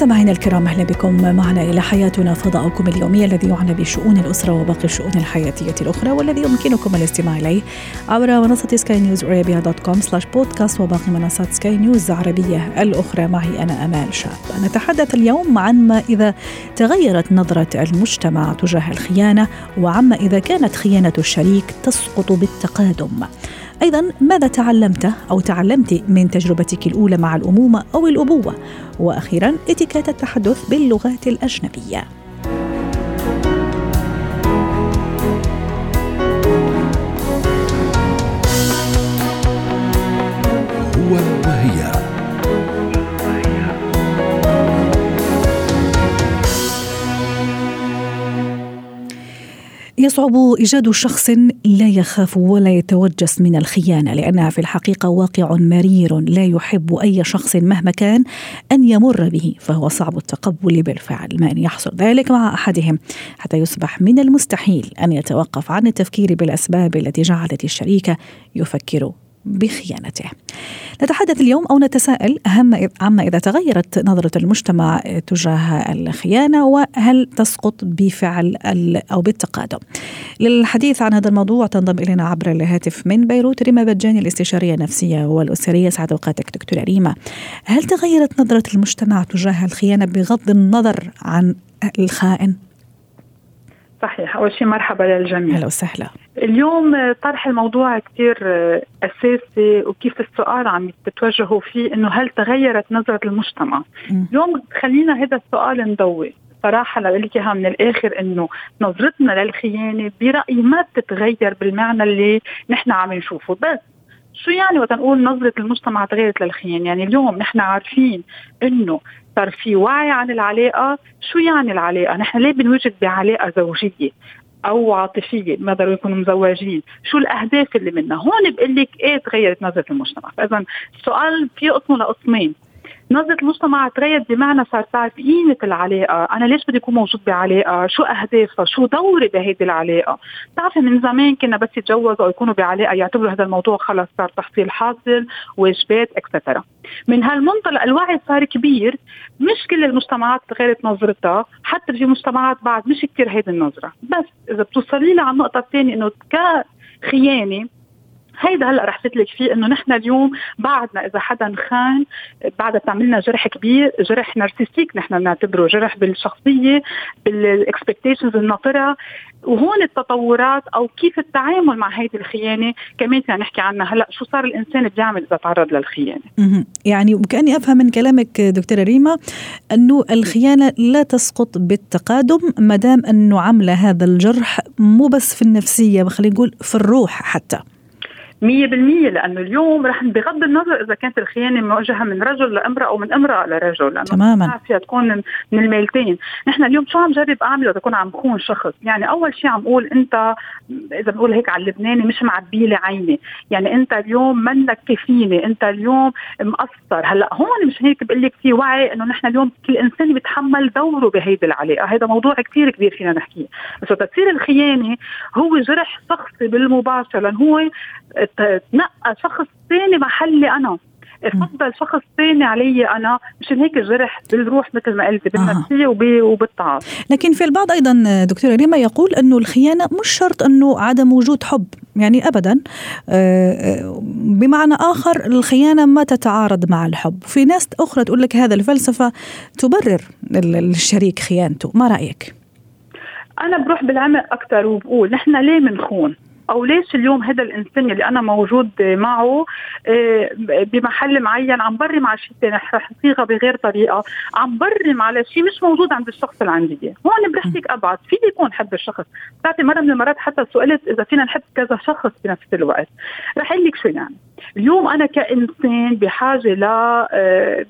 مستمعينا الكرام أهلا بكم معنا إلى حياتنا فضاؤكم اليومي الذي يعنى بشؤون الأسرة وباقي الشؤون الحياتية الأخرى والذي يمكنكم الاستماع إليه عبر منصة سكاي نيوز ارابيا dot com slash podcast وباقي منصات سكاي نيوز العربية الأخرى معي أنا أمال شاب. نتحدث اليوم عن ما إذا تغيرت نظرة المجتمع تجاه الخيانة وعما إذا كانت خيانة الشريك تسقط بالتقادم. أيضا ماذا تعلمت أو تعلمت من تجربتك الأولى مع الأمومة أو الأبوة؟ وأخيرا اتيكيت التحدث باللغات الأجنبية. يصعب إيجاد شخص لا يخاف ولا يتوجس من الخيانة لأنها في الحقيقة واقع مرير لا يحب أي شخص مهما كان أن يمر به فهو صعب التقبل بالفعل. ما ان يحصل ذلك مع أحدهم حتى يصبح من المستحيل أن يتوقف عن التفكير بالأسباب التي جعلت الشريك يفكر بخيانته. نتحدث اليوم أو نتساءل أهم عما إذا تغيرت نظرة المجتمع تجاه الخيانة وهل تسقط بفعل أو بالتقادم. للحديث عن هذا الموضوع تنضم إلينا عبر الهاتف من بيروت ريما بجاني الاستشارية النفسية والأسرية سعد اوقاتك دكتورة ريما. هل تغيرت نظرة المجتمع تجاه الخيانة بغض النظر عن الخائن؟ صحيح. أول شيء مرحبا للجميع. أهلا وسهلا. اليوم طرح الموضوع كثير أساسي وكيف السؤال عم تتوجهوا فيه إنه هل تغيرت نظرة المجتمع؟ م. اليوم خلينا هذا السؤال نضوي. صراحة لأقول لك إياها من الآخر إنه نظرتنا للخيانة برأيي ما بتتغير بالمعنى اللي نحن عم نشوفه. بس شو يعني وقت نقول نظرة المجتمع تغيرت للخيانة؟ يعني اليوم نحن عارفين إنه صار في وعي عن العلاقة؟ شو يعني العلاقة؟ نحن ليه بنوجد بعلاقة زوجية أو عاطفية ما ضروري يكونوا مزوجين؟ شو الأهداف اللي منها هون بقول لك إيه تغيرت نظرة المجتمع؟ فاذا السؤال فيه قسمه لقسمين. نظرة المجتمع تغيرت بمعنى صار تعرف قيمة العلاقة، أنا ليش بدي أكون موجود بعلاقة؟ شو أهدافها؟ شو دوري بهيدي العلاقة؟ بتعرفي من زمان كنا بس يتجوزوا أو يكونوا بعلاقة يعتبروا هذا الموضوع خلص صار تحصيل حاصل، واجبات اكسترا. من هالمنطلق الوعي صار كبير، مش كل المجتمعات تغيرت نظرتها، حتى في مجتمعات بعد مش كثير هيدي النظرة، بس إذا بتوصلي لي على النقطة الثانية إنه كخيانة هيدا هلأ رح لك فيه إنه نحن اليوم بعدنا إذا حدا خان بعدها بتعملنا جرح كبير جرح narcissistic نحن بنعتبره جرح بالشخصية بال expectations الناطرة. وهون التطورات أو كيف التعامل مع هيدي الخيانة كمان فينا نحكي عنها. هلأ شو صار الإنسان بيعمل إذا تعرض للخيانة؟ يعني وكأني أفهم من كلامك دكتورة ريما إنه الخيانة لا تسقط بالتقادم ما دام إنه عامله هذا الجرح مو بس في النفسية خلينا نقول في الروح حتى. 100% لأنه اليوم رح بغض النظر إذا كانت الخيانة موجهة من رجل لأمرأة أو من امرأة لرجل لأنه تماما. فيها تكون من الميلتين، نحن اليوم شو عم جرب أعمل إذا اكون عم خون شخص، يعني أول شيء عم أقول أنت إذا بنقول هيك على اللبناني مش معبي لي عيني، يعني أنت اليوم منك كفيني، أنت اليوم مقصر، هلأ هون مش هيك بقول لك في وعي إنه نحن اليوم كل إنسان بيتحمل دوره بهيدي العلاقة، هذا موضوع كثير كبير فينا نحكيه، بس وقت تصير الخيانة هو جرح شخصي بالمباشر لأنه هو تنقى شخص ثاني محلي أنا. فضل شخص ثاني علي أنا مشان هيك الجرح بالروح مثل ما قلت بالنفسية آه. وبالتعاطف لكن في البعض أيضا دكتورة ريما يقول إنه الخيانة مش شرط إنه عدم وجود حب يعني ابدا. بمعنى آخر الخيانة ما تتعارض مع الحب. في ناس أخرى تقول لك هذا الفلسفة تبرر الشريك خيانته. ما رأيك؟ أنا بروح بالعمق أكثر وبقول نحن ليه بنخون؟ أو ليش اليوم هذا الإنسان اللي أنا موجود معه بمحل معين عم برم على شيء ثاني رح صيغه بغير طريقة عم برم على شيء مش موجود عند الشخص اللي عندي هون برحتك أبعد في يكون حب الشخص؟ بتعرفي مرة من المرات حتى سئلت إذا فينا نحب كذا شخص بنفس الوقت. رح أقول لك شو يعني. اليوم أنا كإنسان بحاجة ل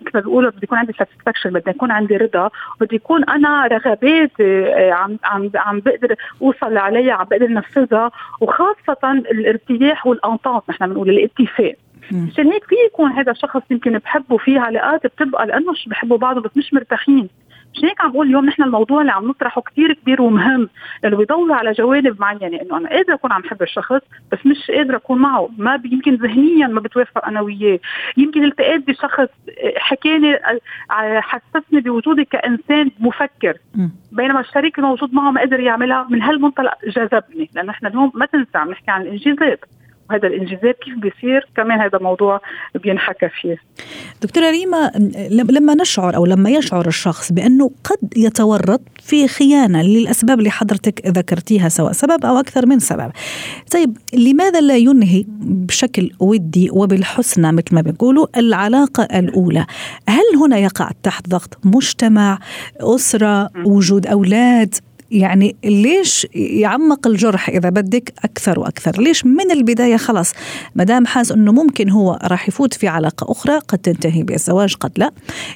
مثل ما بيقولوا بدي يكون عندي ساتسفاكشن بدي يكون عندي رضا بدي يكون أنا رغبات عم عم عم بقدر أوصل عليها عم بقدر نفذها وخاصة الارتياح والأنطاط نحن بنقول الاتفاق. مشان هيك في يكون هذا الشخص يمكن بحبه في علاقات بتبقى لأنه مش بحبوا بعض بس مش مرتاحين. مش هيك عم بقول اليوم نحن الموضوع اللي عم نطرحه كثير كبير ومهم لأنه بيضوي على جوانب معينة. إنه أنا قادرة أكون عم حب الشخص بس مش قادرة أكون معه. ما يمكن ذهنيا ما بتوافق أنا وياه. يمكن التقيت بشخص حكاني حسسني بوجودي كإنسان مفكر. بينما الشريك الموجود معه ما قدر يعملها من هالمنطلق جذبني. لأنه إحنا اليوم ما تنسى عم نحكي عن الانجازات وهذا الانجازات كيف بيصير؟ كمان هذا موضوع بينحكى فيه. دكتورة ريما لما نشعر أو لما يشعر الشخص بأنه قد يتورط في خيانة للأسباب اللي حضرتك ذكرتيها سواء سبب أو أكثر من سبب. طيب لماذا لا ينهي بشكل ودي وبالحسنى مثل ما بيقولوا العلاقة الأولى؟ هل هنا يقع تحت ضغط مجتمع أسرة وجود أولاد؟ يعني ليش يعمق الجرح إذا بدك أكثر وأكثر؟ ليش من البداية خلاص؟ ما دام حاس إنه ممكن هو راح يفوت في علاقة أخرى قد تنتهي بالزواج قد لا.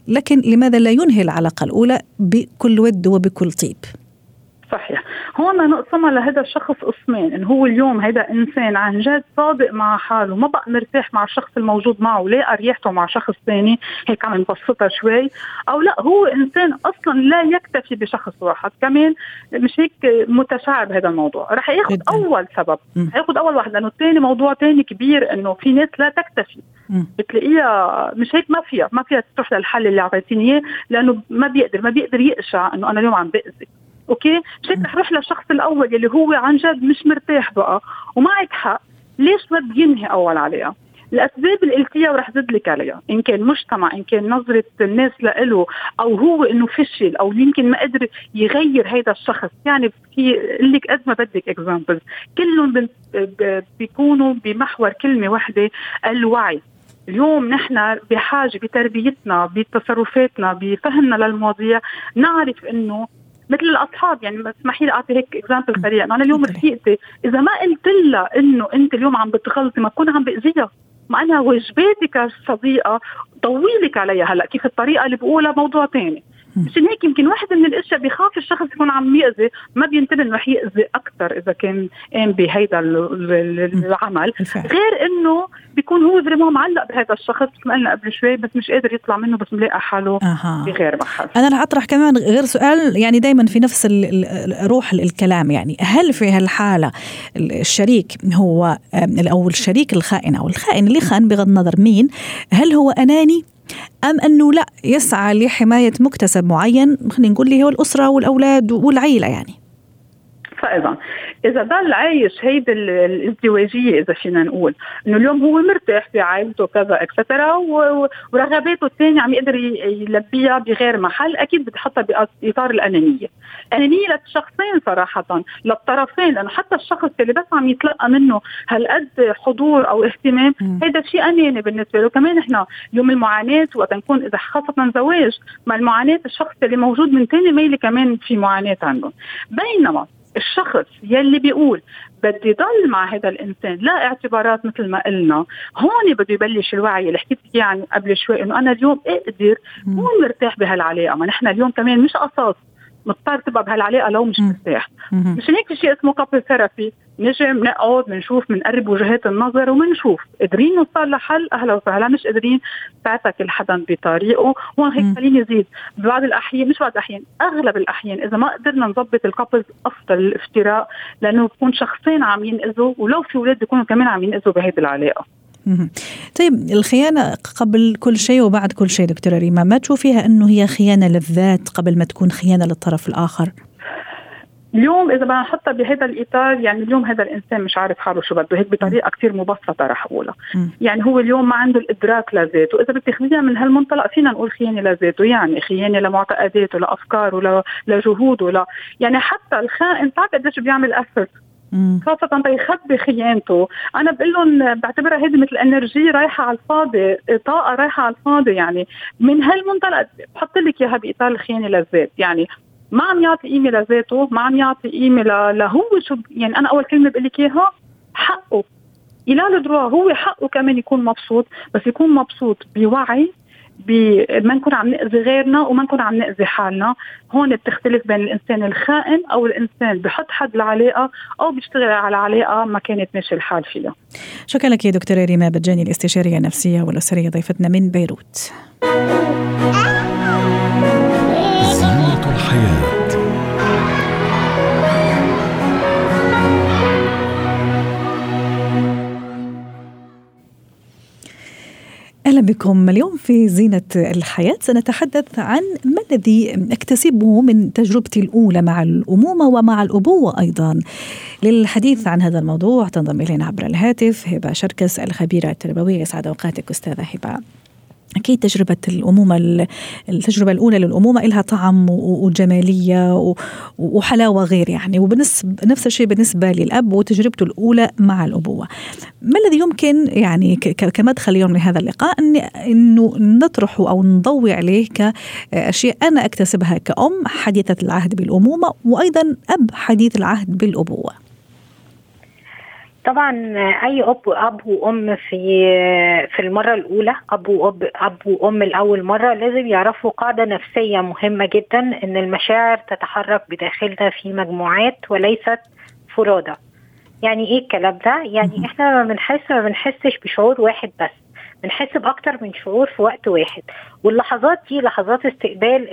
لكن لماذا لا ينهي العلاقة الأولى بكل ود وبكل طيب؟ صحيح. هون نقسمها لهذا الشخص قسمين انه هو اليوم هذا إنسان عن جد صادق مع حاله ما بقى مرتاح مع الشخص الموجود معه ولاقى ريحته مع شخص ثاني هيك عم نبسطها شوي. أو لا هو إنسان أصلا لا يكتفي بشخص واحد كمان مش هيك متشعب هذا الموضوع. رح ياخذ أول سبب ياخذ أول واحد لأنه الثاني موضوع ثاني كبير إنه في ناس لا تكتفي. بتلاقيها مش هيك ما فيها ما فيها تروح للحل اللي اعطيتيني إياه لأنه ما بيقدر ما بيقدر يقشع إنه أنا اليوم عم بأذي. أوكي؟ مشان رح روح للشخص الأول اللي هو عن جد مش مرتاح بقى. ومعك حق. ليش ما بينهي أول عليها؟ الأسباب اللي قلتيها ورح زد لك عليها. إن كان مجتمع إن كان نظرة الناس له أو هو إنه فشل أو يمكن ما قدر يغير هذا الشخص. يعني في لك قد ما بدك examples كلهم بيكونوا بمحور كلمة واحدة الوعي. اليوم نحن بحاجة بتربيتنا بتصرفاتنا بفهمنا للمواضيع نعرف إنه مثل الأصحاب يعني اسمحي لي أعطي هيك اكزامبل سريع. أنا اليوم رفيقتي إذا ما قلت لها إنه أنت اليوم عم بتغلطي ما بكون عم بأذيها. مع انها واجباتي كصديقة طويلك عليها هلأ كيف الطريقة اللي بقولها موضوع ثاني مشان هيك يمكن بخاف الشخص يكون عم يأذي ما بينتبه إنه رح يأذي أكثر إذا كان قام بهيدا العمل. غير إنه بيكون هو فريمون معلق بهذا الشخص. مثل ما قلنا قبل شوي بس مش قادر يطلع منه بس ملاقي حاله أه. بغير محل. أنا رح أطرح كمان غير سؤال يعني دائما في نفس روح الكلام. يعني هل في هالحالة الشريك هو أو الشريك الخائن أو الخائن اللي خان بغض النظر مين هل هو أناني؟ أم أنه لا يسعى لحماية مكتسب معين خلينا نقول اللي هو الأسرة والأولاد والعيلة يعني. فإذا إذا ضل عايش هيدي الازدواجية إذا فينا نقول إنه اليوم هو مرتاح بعائلته كذا اكسترا ورغباته الثانية عم يقدر يلبيها بغير محل أكيد بتحطها باطار الأنانية. الانانيه للشخصين صراحة للطرفين لأنه حتى الشخص اللي بس عم يتلقى منه هالقد حضور أو اهتمام هذا شيء اناني بالنسبة له. كمان إحنا يوم المعاناة وقت نكون إذا خاصة زواج مع المعاناة الشخص اللي موجود من ثاني ميلة كمان في معاناة عندهم. بينما الشخص يلي بيقول بدي ضل مع هذا الإنسان لاعتبارات مثل ما قلنا هون بده يبلش الوعي اللي حكيت فيه عن قبل شوي إنه أنا اليوم أقدر كون مرتاح بهالعلاقة. ما نحن اليوم كمان مش قصاص. مضطر تبقى بهالعلاقه لو مش مرتاح. مشان هيك في شيء اسمه couple therapy نجي بنقعد بنشوف بنقرب وجهات النظر وبنشوف. قادرين نوصل لحل؟ أهلا وسهلا. مش قادرين. ساعتها كل حدا بطريقه. هون هيك خليني زيد ببعض الأحيان مش بعض الأحيان أغلب الأحيان إذا ما قدرنا نظبط الكابلز أفضل الافتراء لأنه بكون شخصين عم ينقذوا ولو في أولاد بيكونوا كمان عم ينقذوا بهيدي العلاقة. طيب الخيانة قبل كل شيء وبعد كل شيء دكتورة ريما ما تشوفيها أنه هي خيانة للذات قبل ما تكون خيانة للطرف الآخر؟ اليوم إذا بدنا نحطها بهذا الإطار يعني اليوم هذا الإنسان مش عارف حاله شو بده هيك بطريقة كثير مبسطة رح أقولها. يعني هو اليوم ما عنده الإدراك لذاته. إذا بتاخذيها من هالمنطلق فينا نقول خيانة لذاته. يعني خيانة لمعتقداته لأفكاره لجهوده لا يعني حتى الخائن بتعرف قديش بيعمل اثر خاصة بيخبي خيانته، أنا بقول لهم بعتبرها هذه مثل إنرجي رايحة على الفاضي، طاقة رايحة على الفاضي يعني، من هالمنطلق بحط لك إياها بإطار الخيانة للذات، يعني ما عم يعطي قيمة لذاته ما عم يعطي قيمة لهو شو يعني أنا أول كلمة بقول لك إياها حقه. إلى الدروا هو حقه كمان يكون مبسوط. بس يكون مبسوط بوعي ما نكون عم نأذي غيرنا وما نكون عم نأذي حالنا. هون بتختلف بين الإنسان الخائن أو الإنسان بحط حد العلاقة أو بيشتغل على علاقة ما كانت ماشي الحال فيها. شكرا لك يا دكتورة ريما بتجاني الاستشارية النفسية والأسرية ضيفتنا من بيروت. أهلا بكم اليوم في زينة الحياة سنتحدث عن ما الذي اكتسبه من تجربتي الأولى مع الأمومة ومع الأبوة أيضا. للحديث عن هذا الموضوع تنضم إلينا عبر الهاتف هبة شركس الخبيرة التربوية يسعد أوقاتك أستاذة هبة. أكيد تجربة الأمومة التجربة الأولى للأمومة لها طعم وجمالية وحلاوة غير يعني. وبنسب نفس الشيء بالنسبة للأب وتجربته الأولى مع الأبوة. ما الذي يمكن يعني كمدخل اليوم لهذا اللقاء؟ أن أنه نطرحه أو نضوي عليه كأشياء أنا أكتسبها كأم حديثة العهد بالأمومة وأيضا أب حديث العهد بالأبوة. طبعا أي أب اب وأم في في المرة الأولى أب وأب أب وأم لأول مرة لازم يعرفوا قاعدة نفسية مهمة جدا إن المشاعر تتحرك بداخلنا في مجموعات وليست فرادى يعني إيه الكلام ده؟ يعني إحنا ما بنحس ما بنحسش بشعور واحد بس. بنحس باكتر من شعور في وقت واحد. واللحظات دي لحظات استقبال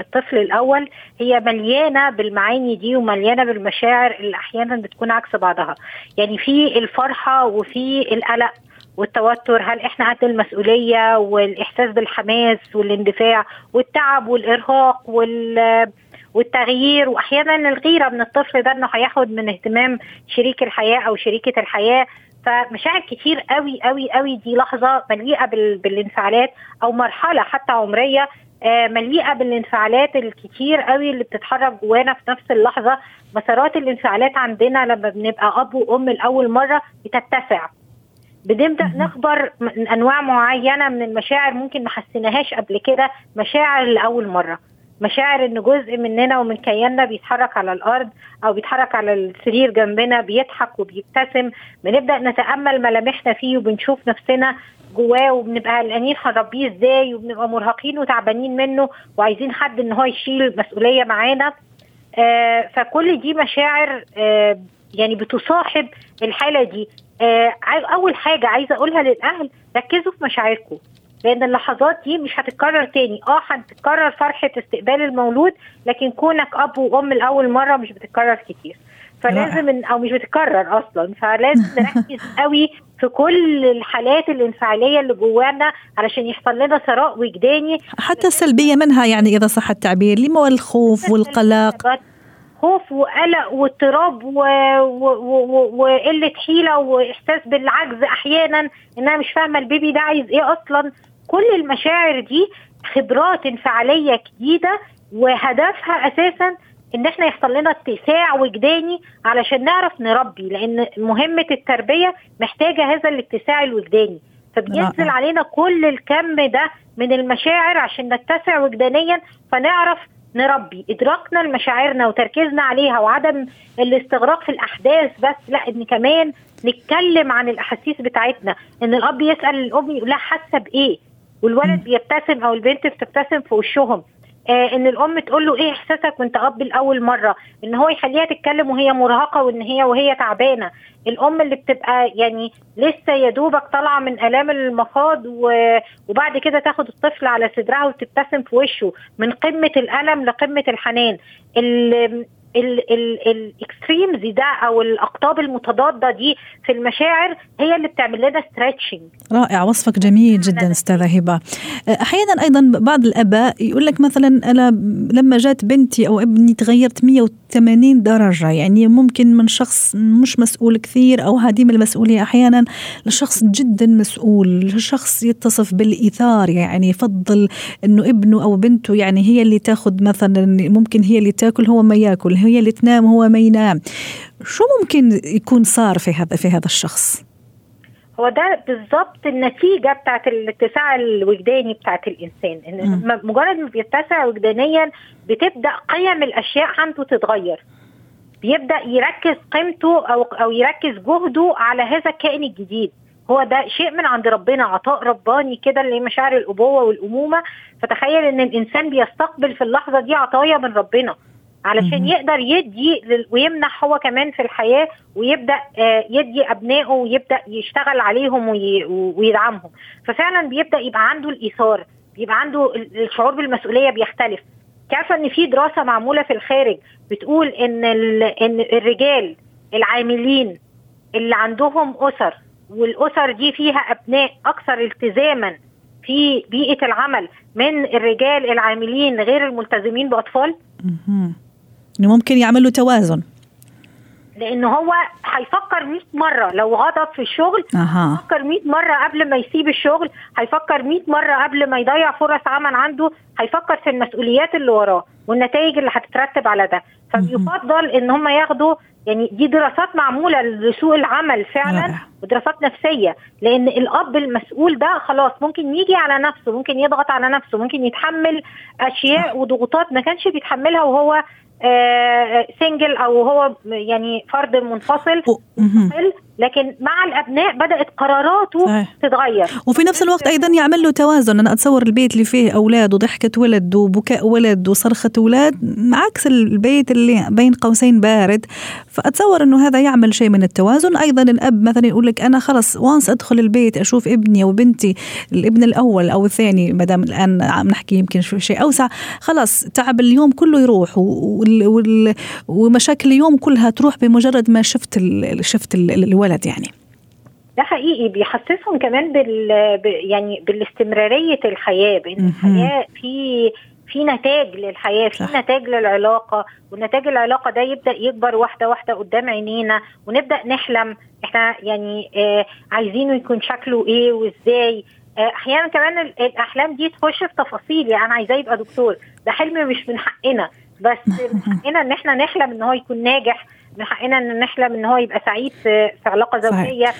الطفل الأول هي مليانة بالمعاني دي ومليانة بالمشاعر اللي أحيانا بتكون عكس بعضها. يعني في الفرحة وفي القلق والتوتر هل إحنا قد المسؤولية والإحساس بالحماس والاندفاع والتعب والإرهاق وال والتغيير؟ واحيانا الغيرة من الطفل ده إنه هياخد من اهتمام شريك الحياة أو شريكة الحياة فمشاعر كتير قوي قوي قوي. دي لحظة مليئة بالانفعالات أو مرحلة حتى عمرية آه، مليئة بالانفعالات الكتير قوي اللي بتتحرك جوانا في نفس اللحظة. مسارات الانفعالات عندنا لما بنبقى أب وأم لأول مرة بتتسع. بنبدأ نخبر أنواع معينة من المشاعر ممكن ما حسيناهاش قبل كده مشاعر لأول مرة. مشاعر إن جزء مننا ومن كياننا بيتحرك على الأرض أو بيتحرك على السرير جنبنا بيضحك وبيبتسم بنبدأ نتأمل ملامحنا فيه وبنشوف نفسنا جواه وبنبقى قلقانين هنربيه إزاي وبنبقى مرهقين وتعبانين منه وعايزين حد إن هو يشيل المسؤوليه معانا. آه فكل دي مشاعر آه يعني بتصاحب الحالة دي. آه أول حاجة عايزة أقولها للأهل ركزوا في مشاعركم. لأن اللحظات دي مش هتتكرر تاني. آه هتتكرر فرحة استقبال المولود لكن كونك أب وأم لأول مرة مش بتتكرر كتير. فلازم إن أو مش بتتكرر أصلا. فلازم نركز قوي في كل الحالات الانفعالية اللي جوانا علشان يحصل لنا ثراء وجداني. حتى السلبية منها يعني إذا صح التعبير اللي هو الخوف والقلق. خوف وقلق واضطراب وقلة حيلة وإحساس بالعجز أحيانا إن أنا مش فاهمة البيبي ده عايز إيه أصلا. كل المشاعر دي خبرات انفعالية جديدة وهدفها أساسا إن إحنا يحصل لنا اتساع وجداني علشان نعرف نربي لأن مهمة التربية محتاجة هذا الاتساع الوجداني. فبينزل علينا كل الكم ده من المشاعر عشان نتسع وجدانيا فنعرف نربي. إدراكنا لمشاعرنا وتركيزنا عليها وعدم الاستغراق في الأحداث بس لا إن كمان نتكلم عن الأحاسيس بتاعتنا. إن الأب يسأل الأم يقول لها حاسة بإيه؟ والولد بيبتسم أو البنت بتبتسم في وشهم. آه إن الأم تقول له إيه إحساسك وأنت اب لأول مرة؟ إن هو يخليها تتكلم وهي مرهقة وإن هي وهي تعبانة. الأم اللي بتبقى يعني لسه يا دوبك طالعة من آلام المخاض وبعد كده تاخد الطفل على صدرها وتبتسم في وشه من قمة الألم لقمة الحنان. ال extremes ده أو الأقطاب المتضادة دي في المشاعر هي اللي بتعمل لنا stretching رائع وصفك جميل جدا أستاذة هبة. أحيانا أيضا بعض الأباء يقول لك مثلا أنا لما جات بنتي أو ابني تغيرت 180 درجة يعني ممكن من شخص مش مسؤول كثير أو عديم المسؤولية. أحيانا لشخص جدا مسؤول لشخص يتصف بالإيثار يعني يفضل إنه ابنه أو بنته يعني هي اللي تاخذ مثلا ممكن هي اللي تاكل هو ما ياكل. هي اللي تنام هو ما ينام. شو ممكن يكون صار في هذا في هذا الشخص؟ هو ده بالظبط النتيجة بتاعت الاتساع الوجداني بتاعت الإنسان إن مجرد ما بيتسع وجدانيا بتبدأ قيم الأشياء عنده تتغير. بيبدأ يركز قيمته أو أو يركز جهده على هذا الكائن الجديد. هو ده شيء من عند ربنا عطاء رباني كده اللي مشاعر الأبوة والأمومة. فتخيل إن الإنسان بيستقبل في اللحظة دي عطايا من ربنا. علشان يقدر يدي ويمنح هو كمان في الحياة ويبدأ يدي أبنائه ويبدأ يشتغل عليهم ويدعمهم. ففعلا بيبدأ يبقى عنده الإيثار بيبقى عنده الشعور بالمسؤولية بيختلف. عارفه إن في دراسة معمولة في الخارج بتقول إن إن الرجال العاملين اللي عندهم أسر والأسر دي فيها أبناء أكثر التزاما في بيئة العمل من الرجال العاملين غير الملتزمين بأطفال. إنه ممكن يعملوا توازن لأن هو هيفكر 100 مرة لو غضب في الشغل أها. هيفكر 100 مرة قبل ما يسيب الشغل هيفكر 100 مرة قبل ما يضيع فرص عمل عنده هيفكر في المسؤوليات اللي وراه والنتائج اللي هتترتب على ده فبيفضل إن هم ياخدوا يعني دي دراسات معمولة لسوق العمل فعلا رائع. ودراسات نفسية لأن الأب المسؤول ده خلاص ممكن يجي على نفسه ممكن يضغط على نفسه ممكن يتحمل أشياء وضغوطات ما كانش بيتحملها وهو آه سنجل أو هو يعني فرد منفصل مستقل لكن مع الأبناء بدأت قراراته صحيح. تتغير. وفي نفس الوقت أيضا يعمل له توازن. أنا أتصور البيت اللي فيه أولاد وضحكة ولد وبكاء ولد وصرخة أولاد عكس البيت اللي بين قوسين بارد. فأتصور إنه هذا يعمل شيء من التوازن. أيضا الأب مثلا يقول لك أنا خلص وانس أدخل البيت أشوف ابني وبنتي الابن الأول أو الثاني ما دام الآن عم نحكي يمكن شيء أوسع. خلاص تعب اليوم كله يروح ومشاكل اليوم كلها تروح بمجرد ما شفت شفت الولد. يعني. ده حقيقي بيحسسهم كمان بال يعني بالاستمرارية الحياة بأن الحياة في في نتاج للحياة في صح. نتاج للعلاقة ونتاج العلاقة ده يبدأ يكبر واحدة واحدة قدام عينينا ونبدأ نحلم إحنا يعني آه عايزينه يكون شكله إيه وإزاي. آه أحيانا كمان الأحلام دي تخش في تفاصيل يعني أنا عايزاه يبقى دكتور. ده حلم مش من حقنا بس من حقنا إن إحنا نحلم إن هو يكون ناجح. من حقنا إن نحلم إن هو يبقى سعيد في, في علاقة زوجية.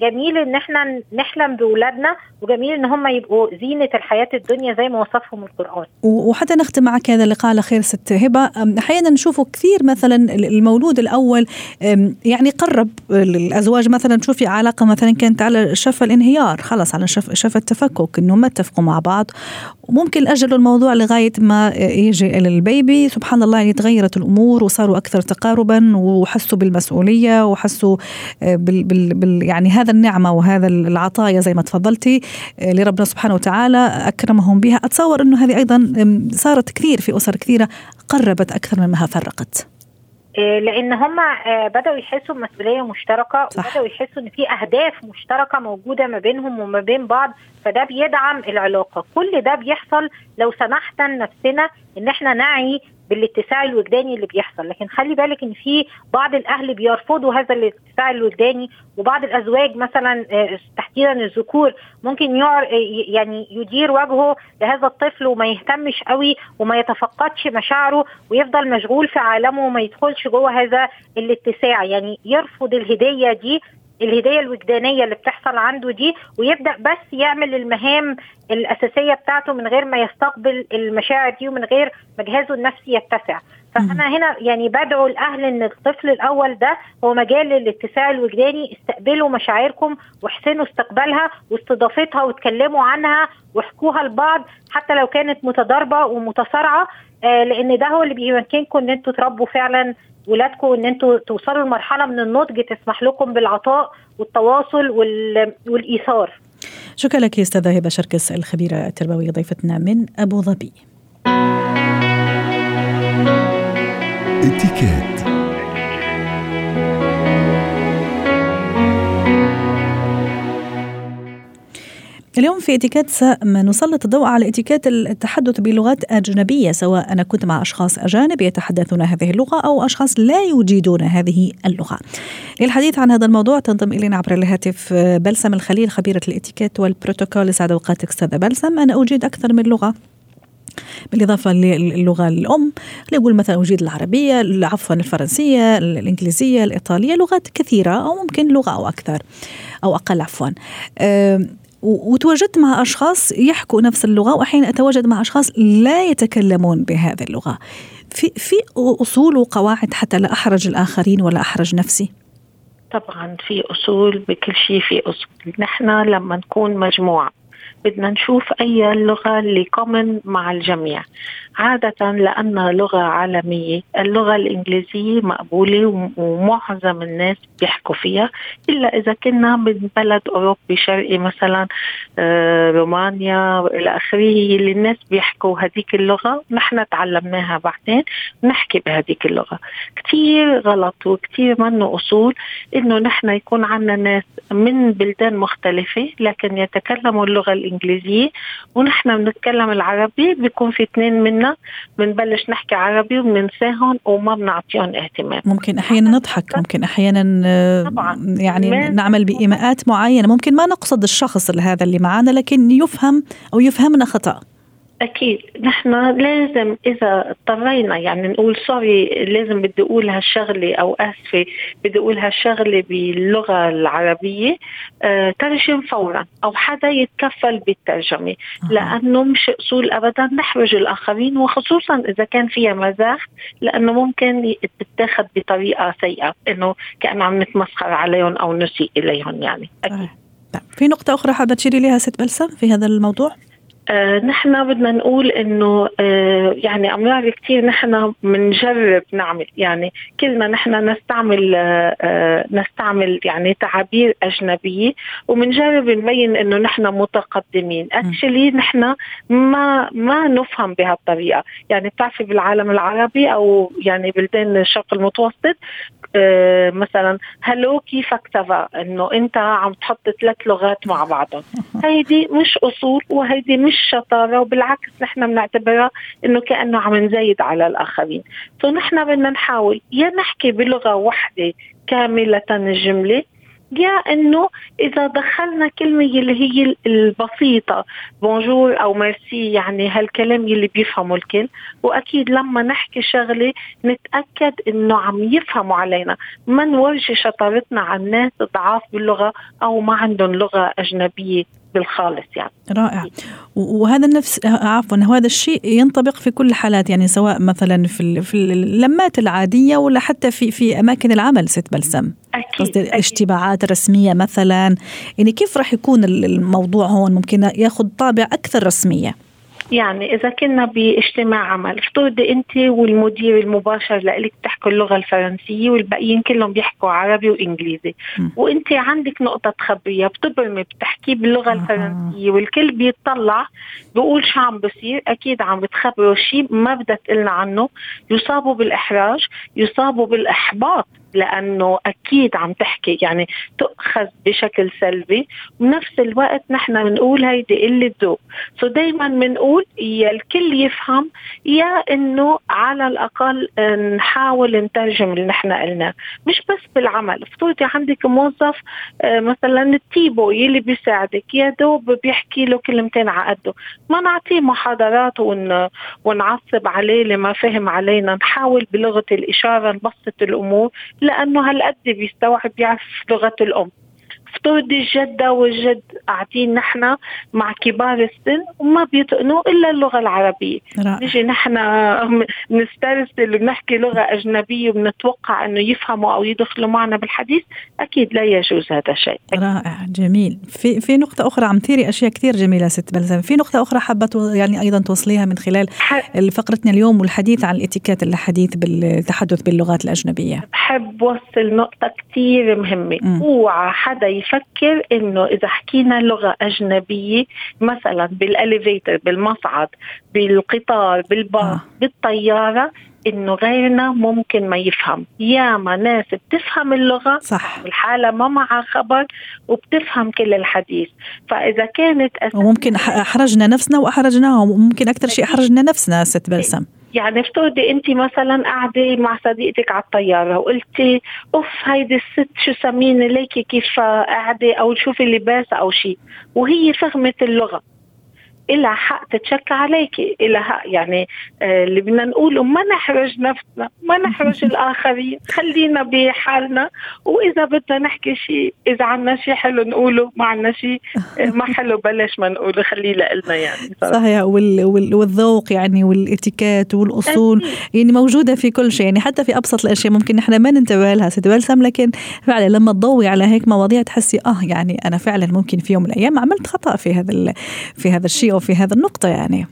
جميل إن إحنا نحلم باولادنا وجميل إن هم يبقوا زينة الحياة الدنيا زي ما وصفهم القرآن. وحتى نختم معك هذا اللقاء على خير ست هبة. أحيانا نشوفه كثير مثلا المولود الأول يعني قرب الازواج مثلا تشوفي علاقة مثلا كانت على شفا الانهيار خلص على شفا شف التفكك انه ما اتفقوا مع بعض. وممكن اجلوا الموضوع لغاية ما يجي البيبي. سبحان الله يعني تغيرت الأمور وصاروا أكثر تقاربا وحسوا بالمسؤولية وحسوا بال, بال, بال يعني هذا النعمة وهذا العطايا زي ما تفضلتي لربنا سبحانه وتعالى أكرمهم بها. أتصور إنه هذه أيضا صارت كثير في أسر كثيرة قربت أكثر مما فرقت. لأن هم بدأوا يحسوا بمسؤولية مشتركة صح. وبدأوا يحسوا إن في أهداف مشتركة موجودة ما بينهم وما بين بعض فده بيدعم العلاقة كل ده بيحصل لو سمحنا لنفسنا إن إحنا نعي بالاتساع الوجداني اللي بيحصل. لكن خلي بالك إن في بعض الأهل بيرفضوا هذا الاتساع الوجداني وبعض الأزواج مثلا تحديدا الذكور ممكن يعر يعني يدير وجهه لهذا الطفل وما يهتمش قوي وما يتفقدش مشاعره ويفضل مشغول في عالمه وما يدخلش جوه هذا الاتساع. يعني يرفض الهدية دي الهدية الوجدانية اللي بتحصل عنده دي ويبدأ بس يعمل المهام الأساسية بتاعته من غير ما يستقبل المشاعر دي ومن غير ما جهازه النفسي يتسع. فأنا هنا يعني بدعو الاهل إن الطفل الأول ده هو مجال للاتساع الوجداني استقبلوا مشاعركم واحسنوا استقبالها واستضافتها واتكلموا عنها واحكوها لبعض حتى لو كانت متضاربة ومتصارعة. لأن ده هو اللي بيمكنكم إن أنتوا تربوا فعلا ولادكم ان أنتوا توصلوا لمرحلة من النضج تسمح لكم بالعطاء والتواصل والإيثار. شكرا لك أستاذة هبة شركس الخبيرة التربوية ضيفتنا من أبو ظبي. اتكات اليوم في اتيكيت سنسلط الضوء على اتيكيت التحدث بلغات أجنبية سواء أنا كنت مع أشخاص أجانب يتحدثون هذه اللغة أو أشخاص لا يجيدون هذه اللغة. للحديث عن هذا الموضوع تنضم إلينا عبر الهاتف بلسم الخليل خبيرة الاتيكيت والبروتوكول سعد أوقاتك أستاذة بلسم. أنا أجيد أكثر من لغة بالإضافة للغة الأم نقول مثلا أجيد العربية عفوا الفرنسية الإنجليزية الإيطالية لغات كثيرة أو ممكن لغة أو أكثر أو أقل عفوا. وتواجدت مع أشخاص يحكوا نفس اللغة وأحيانا أتواجد مع أشخاص لا يتكلمون بهذه اللغة. في, في أصول وقواعد حتى لا أحرج الآخرين ولا أحرج نفسي؟ طبعا في أصول بكل شيء في أصول. نحن لما نكون مجموعة بدنا نشوف أي لغة اللي كومن مع الجميع. عادة لأنها لغة عالمية اللغة الإنجليزية مقبولة ومعظم الناس بيحكوا فيها. إلا إذا كنا من بلد أوروبي شرقي مثلا آه، رومانيا وإلى آخره اللي الناس بيحكوا هذيك اللغة نحن تعلمناها بعدين نحكي بهذيك اللغة. كتير غلط وكتير منه أصول إنه نحن يكون عندنا ناس من بلدان مختلفة لكن يتكلموا اللغة الإنجليزية ونحن بنتكلم العربي بيكون في اثنين منا بنبلش نحكي عربي وبننساهم وما بنعطيهم اهتمام. ممكن أحيانا نضحك ممكن أحيانا آه، طبعا. يعني نعمل بإيماءات معينة. ممكن ما نقصد الشخص هذا اللي معنا لكن يفهم أو يفهمنا خطأ. أكيد نحن لازم إذا اضطرينا يعني نقول سوري لازم بدي أقول هالشغلة أو آسفة بدي أقول هالشغلة باللغة العربية آه ترجم فورا أو حدا يتكفل بالترجمة آه. لأنه مش أصول ابدا نحرج الآخرين وخصوصا إذا كان فيها مزاح لأنه ممكن تتاخذ بطريقة سيئة إنه كأنه عم نتمسخر عليهم أو نسيء إليهم يعني أكيد طيب. في نقطة أخرى حابة تشيري لها ست بلسم في هذا الموضوع؟ آه نحن بدنا نقول إنه آه يعني امرار كثير نحن بنجرب نعمل. يعني كلنا نحن نستعمل آه, آه، نستعمل يعني تعابير أجنبية وبنجرب نبين إنه نحن متقدمين. اكشلي نحن ما ما نفهم بهالطريقة. يعني بتعرفي بالعالم العربي أو يعني بلدان الشرق المتوسط مثلا هلو كيفك تبع إنه أنت عم تحط ثلاث لغات مع بعضهم. هيدي مش أصول وهيدي مش شطاره وبالعكس نحن بنعتبرها إنه كأنه عم نزايد على الآخرين. فنحن بدنا نحاول يا نحكي بلغة واحدة كاملة الجملة يا إنه إذا دخلنا كلمة اللي هي البسيطة بونجور أو ميرسي يعني هالكلام اللي بيفهموا الكل. وأكيد لما نحكي شغلة نتأكد إنه عم يفهموا علينا. ما نورجي شطارتنا على الناس ضعاف باللغة أو ما عندهم لغة أجنبية. بالخالص يعني. رائع. وهذا النفس عفوا هذا الشيء ينطبق في كل الحالات يعني سواء مثلا في في اللمات العادية ولا حتى في في أماكن العمل ست بلسم. أكيد اجتماعات رسميه مثلا. يعني كيف راح يكون الموضوع هون؟ ممكن ياخذ طابع أكثر رسمية. يعني إذا كنا باجتماع عمل افترضي أنت والمدير المباشر لك بتحكوا اللغة الفرنسية والباقيين كلهم بيحكوا عربي وإنجليزي م. وأنت عندك نقطة تخبيها بتبرمي بتحكي باللغة آه. الفرنسية والكل بيطلع بيقول شو عم بصير أكيد عم بتخبروا شيء ما بدها تقلنا عنه يصابوا بالإحراج يصابوا بالإحباط لأنه أكيد عم تحكي يعني تؤخذ بشكل سلبي. بنفس الوقت نحن بنقول هيدي قله ذوق سو دائما بنقول يا الكل يفهم يا إنه على الأقل نحاول نترجم اللي نحن قلناه. مش بس بالعمل. افترضي عندك موظف آه، مثلا التيبو يلي بيساعدك يا دوب بيحكي له كلمتين على قده. ما نعطيه محاضرات ون... ونعصب عليه لما فهم علينا. نحاول بلغة الإشارة نبسط الأمور. لأنه هالقد بيستوعب يعرف لغة الأم. افترضي الجدة والجد قاعدين نحن مع كبار السن وما بيتقنوا إلا اللغة العربية. نجي نحن نسترسل ونحكي لغة أجنبية وبنتوقع أنه يفهموا أو يدخلوا معنا بالحديث أكيد لا يجوز هذا الشيء رائع جميل. في في نقطة أخرى عم تيري أشياء كثير جميلة ست بلزم في نقطة أخرى حابة يعني أيضا توصليها من خلال فقرتنا اليوم والحديث عن الإتيكيت الحديث بالتحدث باللغات الأجنبية. بحب وصل نقطة كثير مهمة. أوعى حدا يفكر إنه إذا حكينا لغة أجنبية مثلا بالاليفيتر بالمصعد بالقطار بالباص آه. بالطيارة إنه غيرنا ممكن ما يفهم. ياما ناس بتفهم اللغة صح. الحاله ما معها خبر وبتفهم كل الحديث. فإذا كانت وممكن أحرجنا نفسنا وأحرجناهم وممكن أكثر شيء أحرجنا نفسنا ست بلسم. يعني افترضي أنت مثلا قاعدة مع صديقتك على الطيارة وقلتي أوف هيدي الست شو سمين ليكي كيف قاعدة؟ أو شوفي لباسها أو شيء. وهي فهمت اللغة. إلها حق تتشكى عليك. إلها حق يعني آه اللي بدنا نقوله ما نحرج نفسنا ما نحرج الآخرين خلينا بحالنا. وإذا بدنا نحكي شيء إذا عنا شيء حلو نقوله ما عنا شيء آه ما حلو بلاش ما نقوله خليه لنا يعني. صحيح. وال وال والذوق يعني والإتيكيت والأصول يعني موجودة في كل شيء. يعني حتى في أبسط الأشياء ممكن نحن ما ننتبه لها ست بلسم لكن فعلا لما تضوي على هيك مواضيع تحسي آه يعني أنا فعلا ممكن في يوم من الأيام عملت خطأ في هذا في هذا الشيء. في هذه النقطة يعني.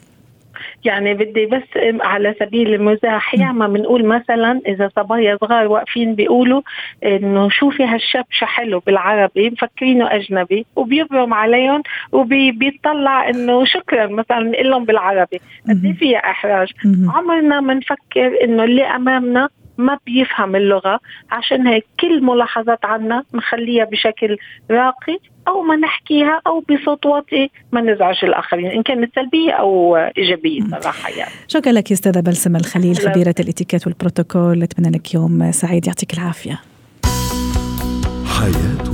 يعني بدي بس على سبيل المزاح ياما بنقول مثلا إذا صبايا صغار واقفين بيقولوا إنه شوفي هالشبشة حلو بالعربي مفكرينه أجنبي وبيبرم عليهم وبيطلع إنه شكرا مثلا بنقول لهم بالعربي. قد فيها إحراج. عمرنا ما نفكر إنه اللي أمامنا ما بيفهم اللغة. عشان هيك كل ملاحظات عنا نخليها بشكل راقي أو ما نحكيها أو بصوت واطي ما نزعج الآخرين إن كانت سلبية أو إيجابية صراحة يعني. شكرا لك أستاذة بلسم الخليل خبيرة الإتيكيت والبروتوكول أتمنى لك يوم سعيد. يعطيك العافية. حياتنا